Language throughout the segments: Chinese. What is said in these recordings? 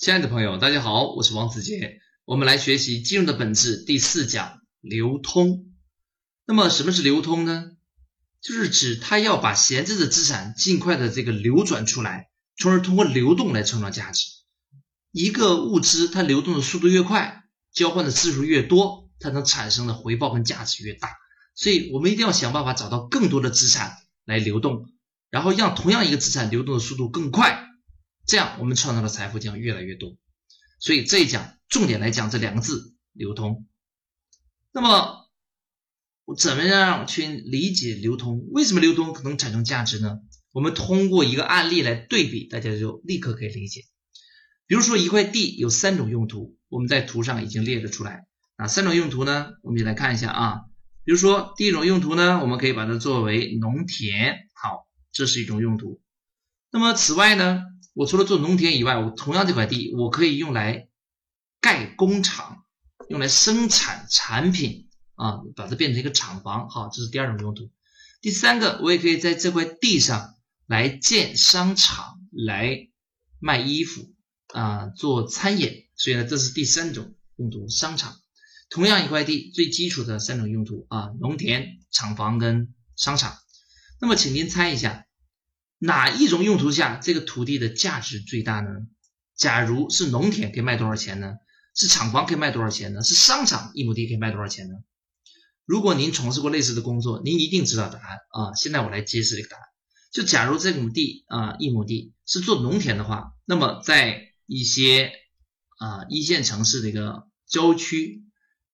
亲爱的朋友，大家好，我是王子杰。我们来学习金融的本质第四讲流通。那么什么是流通呢？就是指它要把闲置的资产尽快的这个流转出来，从而通过流动来创造价值。一个物资它流动的速度越快，交换的次数越多，它能产生的回报跟价值越大。所以我们一定要想办法找到更多的资产来流动，然后让同样一个资产流动的速度更快。这样，我们创造的财富将越来越多。所以这一讲重点来讲这两个字“流通”。那么，我怎么样去理解流通？为什么流通可能产生价值呢？我们通过一个案例来对比，大家就立刻可以理解。比如说，一块地有三种用途，我们在图上已经列了出来。哪三种用途呢？我们就来看一下啊。比如说，第一种用途呢，我们可以把它作为农田。好，这是一种用途。那么，此外呢？我除了做农田以外，我同样这块地我可以用来盖工厂，用来生产产品啊，把它变成一个厂房。好，这是第二种用途。第三个，我也可以在这块地上来建商场，来卖衣服啊，做餐饮。所以呢，这是第三种用途，商场。同样一块地，最基础的三种用途啊，农田、厂房跟商场。那么，请您猜一下。哪一种用途下这个土地的价值最大呢？假如是农田，可以卖多少钱呢？是厂房可以卖多少钱呢？是商场一亩地可以卖多少钱呢？如果您从事过类似的工作，您一定知道答案啊！现在我来揭示这个答案。就假如这亩地啊，一亩地是做农田的话，那么在一些啊一线城市的一个郊区，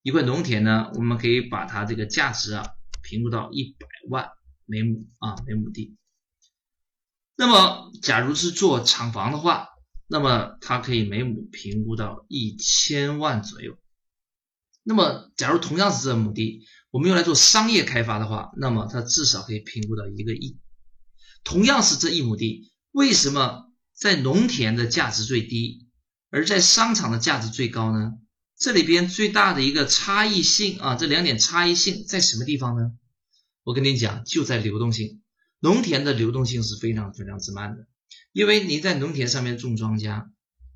一块农田呢，我们可以把它这个价值啊评估到一百万每亩啊每亩地。那么，假如是做厂房的话，那么它可以每亩评估到一千万左右。那么，假如同样是这亩地，我们用来做商业开发的话，那么它至少可以评估到一个亿。同样是这一亩地，为什么在农田的价值最低，而在商场的价值最高呢？这里边最大的一个差异性啊，这两点差异性在什么地方呢？我跟你讲，就在流动性。农田的流动性是非常非常之慢的，因为你在农田上面种庄稼，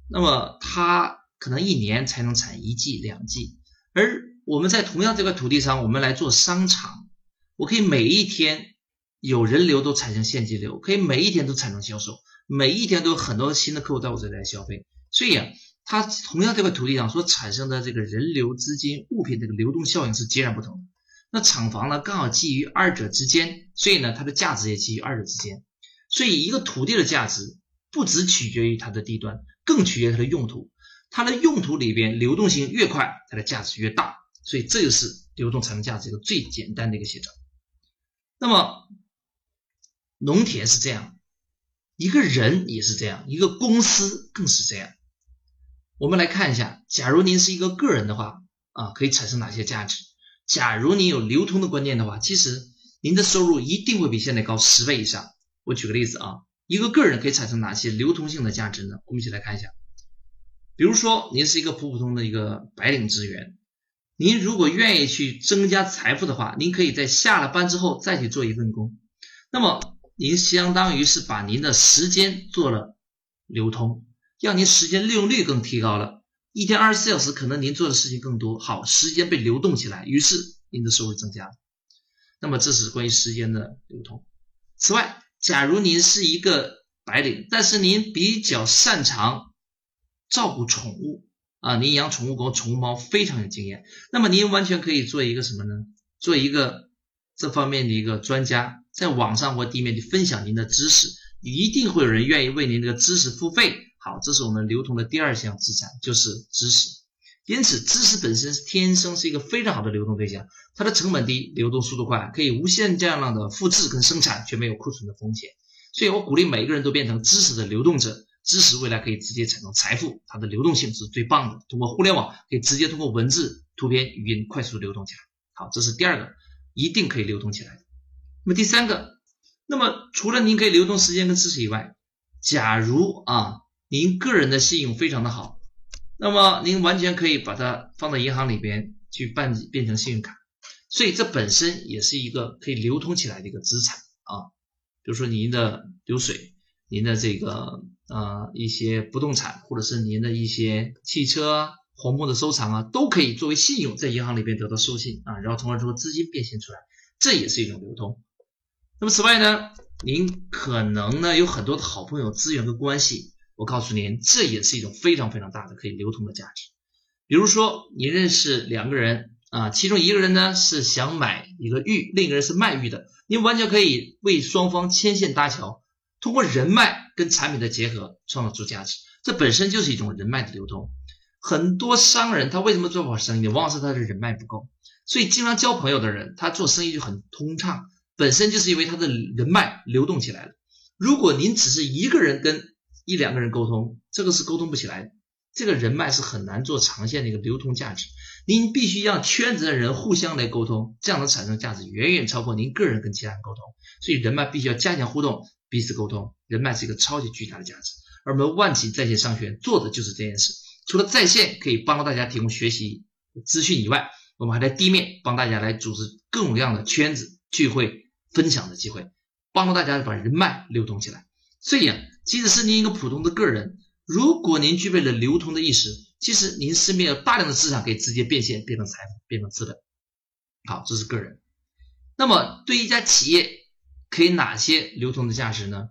那么它可能一年才能产一季两季，而我们在同样这块土地上，我们来做商场，我可以每一天有人流都产生现金流，可以每一天都产生销售，每一天都有很多新的客户到我这里来消费，所以啊，它同样这块土地上所产生的这个人流、资金、物品这个流动效应是截然不同的。那厂房呢，刚好基于二者之间，所以呢，它的价值也基于二者之间。所以，一个土地的价值不只取决于它的地段，更取决于它的用途。它的用途里边流动性越快，它的价值越大。所以，这就是流动产生价值一个最简单的一个写照。那么，农田是这样，一个人也是这样，一个公司更是这样。我们来看一下，假如您是一个个人的话，啊，可以产生哪些价值？假如你有流通的观念的话，其实您的收入一定会比现在高十倍以上。我举个例子啊，一个个人可以产生哪些流通性的价值呢？我们一起来看一下。比如说，您是一个普普通的一个白领职员，您如果愿意去增加财富的话，您可以在下了班之后再去做一份工。那么，您相当于是把您的时间做了流通，让您时间利用率更提高了。一天二十四小时，可能您做的事情更多，好，时间被流动起来，于是您的收入增加了。那么这是关于时间的流通。此外，假如您是一个白领，但是您比较擅长照顾宠物啊，您养宠物狗、宠物猫非常有经验，那么您完全可以做一个什么呢？做一个这方面的一个专家，在网上或地面的分享您的知识，一定会有人愿意为您这个知识付费。好，这是我们流通的第二项资产，就是知识。因此，知识本身是天生是一个非常好的流动对象，它的成本低，流动速度快，可以无限这样的复制跟生产，却没有库存的风险。所以我鼓励每一个人都变成知识的流动者，知识未来可以直接产生财富，它的流动性是最棒的。通过互联网，可以直接通过文字、图片、语音快速流动起来。好，这是第二个，一定可以流动起来。那么第三个，那么除了您可以流动时间跟知识以外，假如啊。您个人的信用非常的好，那么您完全可以把它放到银行里边去办变成信用卡，所以这本身也是一个可以流通起来的一个资产啊。比如说您的流水，您的这个呃一些不动产，或者是您的一些汽车啊、黄木的收藏啊，都可以作为信用在银行里边得到授信啊，然后从而做资金变现出来，这也是一种流通。那么此外呢，您可能呢有很多的好朋友、资源和关系，我告诉您，这也是一种非常非常大的可以流通的价值。比如说，你认识两个人啊，其中一个人呢是想买一个玉，另一个人是卖玉的，您完全可以为双方牵线搭桥，通过人脉跟产品的结合创造出价值，这本身就是一种人脉的流通。很多商人他为什么做不好生意？往往是他的人脉不够，所以经常交朋友的人，他做生意就很通畅。本身就是因为他的人脉流动起来了。如果您只是一个人跟一两个人沟通，这个是沟通不起来的。这个人脉是很难做长线的一个流通价值。您必须让圈子的人互相来沟通，这样能产生价值远远超过您个人跟其他人沟通。所以人脉必须要加强互动，彼此沟通。人脉是一个超级巨大的价值。而我们万企在线商学院做的就是这件事。除了在线可以帮助大家提供学习资讯以外，我们还在地面帮大家来组织各种各样的圈子聚会。分享的机会，帮助大家把人脉流动起来。所以啊，即使是您一个普通的个人，如果您具备了流通的意识，其实您身边有大量的资产可以直接变现，变成财富，变成资本。好，这是个人。那么对一家企业，可以哪些流通的价值呢？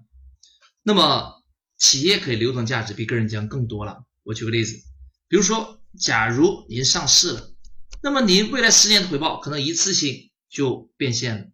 那么企业可以流通价值比个人将更多了。我举个例子，比如说，假如您上市了，那么您未来十年的回报可能一次性就变现了。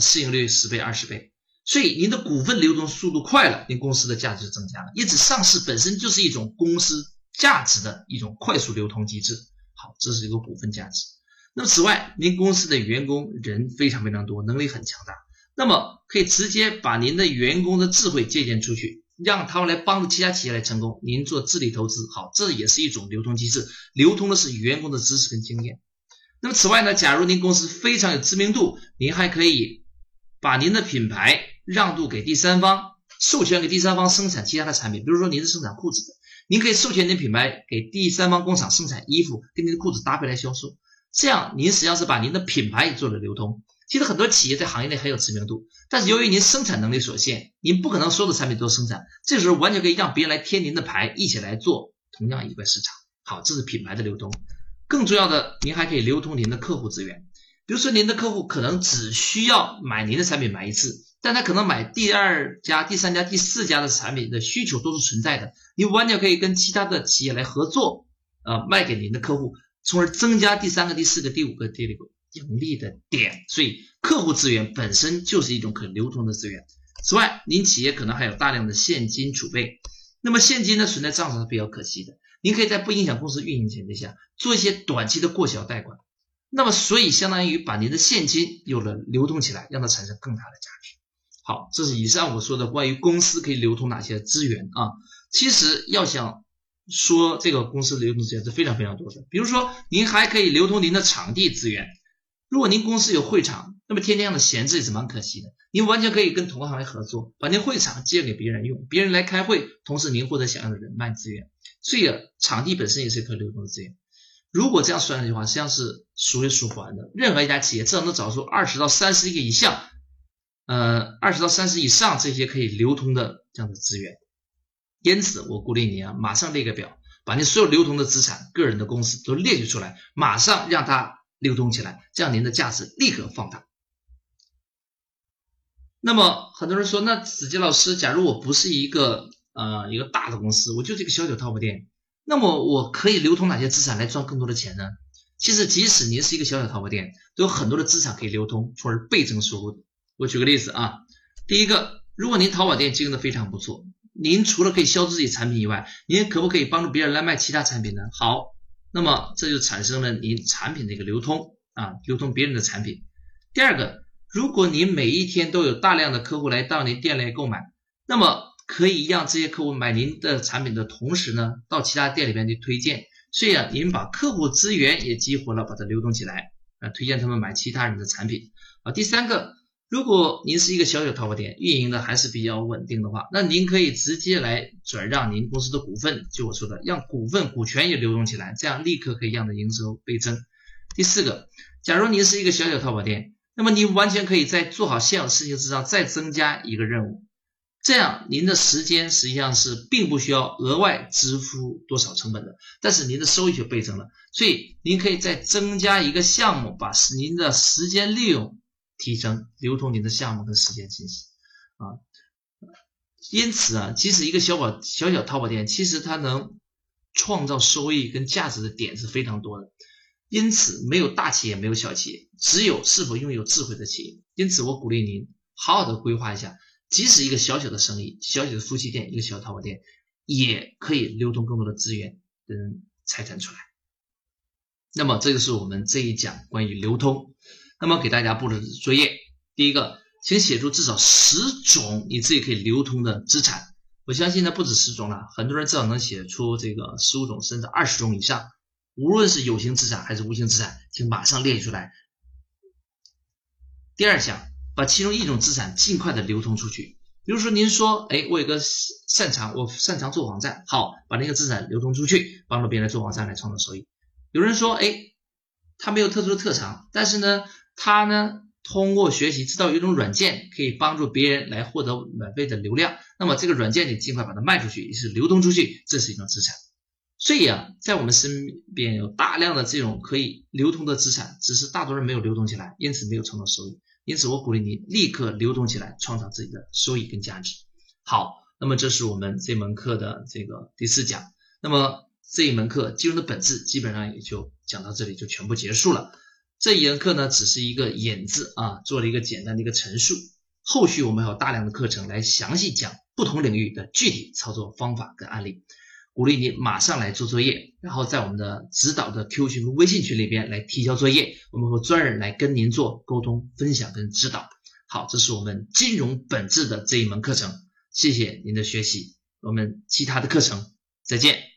市盈率十倍、二十倍，所以您的股份流通速度快了，您公司的价值就增加了。因此，上市本身就是一种公司价值的一种快速流通机制。好，这是一个股份价值。那么，此外，您公司的员工人非常非常多，能力很强大，那么可以直接把您的员工的智慧借鉴出去，让他们来帮助其他企业来成功。您做智力投资，好，这也是一种流通机制，流通的是员工的知识跟经验。那么，此外呢，假如您公司非常有知名度，您还可以。把您的品牌让渡给第三方，授权给第三方生产其他的产品，比如说您是生产裤子的，您可以授权您品牌给第三方工厂生产衣服，跟您的裤子搭配来销售，这样您实际上是把您的品牌也做了流通。其实很多企业在行业内很有知名度，但是由于您生产能力所限，您不可能所有的产品都生产，这时候完全可以让别人来贴您的牌，一起来做同样一块市场。好，这是品牌的流通。更重要的，您还可以流通您的客户资源。比如说，您的客户可能只需要买您的产品买一次，但他可能买第二家、第三家、第四家的产品的需求都是存在的。你完全可以跟其他的企业来合作，呃，卖给您的客户，从而增加第三个、第四个、第五个、第六个盈利的点。所以，客户资源本身就是一种可流通的资源。此外，您企业可能还有大量的现金储备，那么现金呢存在账上是比较可惜的。您可以在不影响公司运营前提下做一些短期的过小贷款。那么，所以相当于把您的现金有了流通起来，让它产生更大的价值。好，这是以上我说的关于公司可以流通哪些资源啊。其实要想说这个公司流通资源是非常非常多的。比如说，您还可以流通您的场地资源。如果您公司有会场，那么天天的闲置也是蛮可惜的。您完全可以跟同行来合作，把您会场借给别人用，别人来开会，同时您获得想要的人脉资源。所以，场地本身也是可流通的资源。如果这样算的话，实际上是数一数不完的。任何一家企业至少能找出二十到三十个以上，呃，二十到三十以上这些可以流通的这样的资源。因此，我鼓励你啊，马上列个表，把你所有流通的资产、个人的公司都列举出来，马上让它流通起来，这样您的价值立刻放大。那么，很多人说，那子杰老师，假如我不是一个呃一个大的公司，我就是一个小小淘宝店。那么我可以流通哪些资产来赚更多的钱呢？其实，即使您是一个小小淘宝店，都有很多的资产可以流通，从而倍增收入。我举个例子啊，第一个，如果您淘宝店经营的非常不错，您除了可以销自己产品以外，您可不可以帮助别人来卖其他产品呢？好，那么这就产生了您产品的一个流通啊，流通别人的产品。第二个，如果您每一天都有大量的客户来到您店来购买，那么可以让这些客户买您的产品的同时呢，到其他店里面去推荐，所以啊，您把客户资源也激活了，把它流动起来啊，推荐他们买其他人的产品啊。第三个，如果您是一个小小淘宝店，运营的还是比较稳定的话，那您可以直接来转让您公司的股份，就我说的，让股份股权也流动起来，这样立刻可以让的营收倍增。第四个，假如您是一个小小淘宝店，那么您完全可以在做好现有事情之上再增加一个任务。这样您的时间实际上是并不需要额外支付多少成本的，但是您的收益却倍增了。所以您可以再增加一个项目，把您的时间利用提升，流通您的项目跟时间信息啊。因此啊，即使一个小宝小小淘宝店，其实它能创造收益跟价值的点是非常多的。因此，没有大企业，没有小企业，只有是否拥有智慧的企业。因此，我鼓励您好好的规划一下。即使一个小小的生意，小小的夫妻店，一个小淘宝店，也可以流通更多的资源跟财产出来。那么，这个是我们这一讲关于流通。那么，给大家布置作业，第一个，请写出至少十种你自己可以流通的资产。我相信呢，不止十种了，很多人至少能写出这个十五种甚至二十种以上。无论是有形资产还是无形资产，请马上列出来。第二项。把其中一种资产尽快的流通出去，比如说您说，哎，我有个擅长，我擅长做网站，好，把那个资产流通出去，帮助别人做网站来创造收益。有人说，哎，他没有特殊的特长，但是呢，他呢通过学习知道有一种软件可以帮助别人来获得免费的流量，那么这个软件你尽快把它卖出去，也是流通出去，这是一种资产。所以啊，在我们身边有大量的这种可以流通的资产，只是大多数人没有流通起来，因此没有创造收益。因此，我鼓励你立刻流动起来，创造自己的收益跟价值。好，那么这是我们这门课的这个第四讲。那么这一门课金融的本质基本上也就讲到这里，就全部结束了。这一门课呢，只是一个引子啊，做了一个简单的一个陈述。后续我们还有大量的课程来详细讲不同领域的具体操作方法跟案例。鼓励你马上来做作业，然后在我们的指导的 Q 群和微信群里边来提交作业，我们会专人来跟您做沟通、分享跟指导。好，这是我们金融本质的这一门课程，谢谢您的学习，我们其他的课程再见。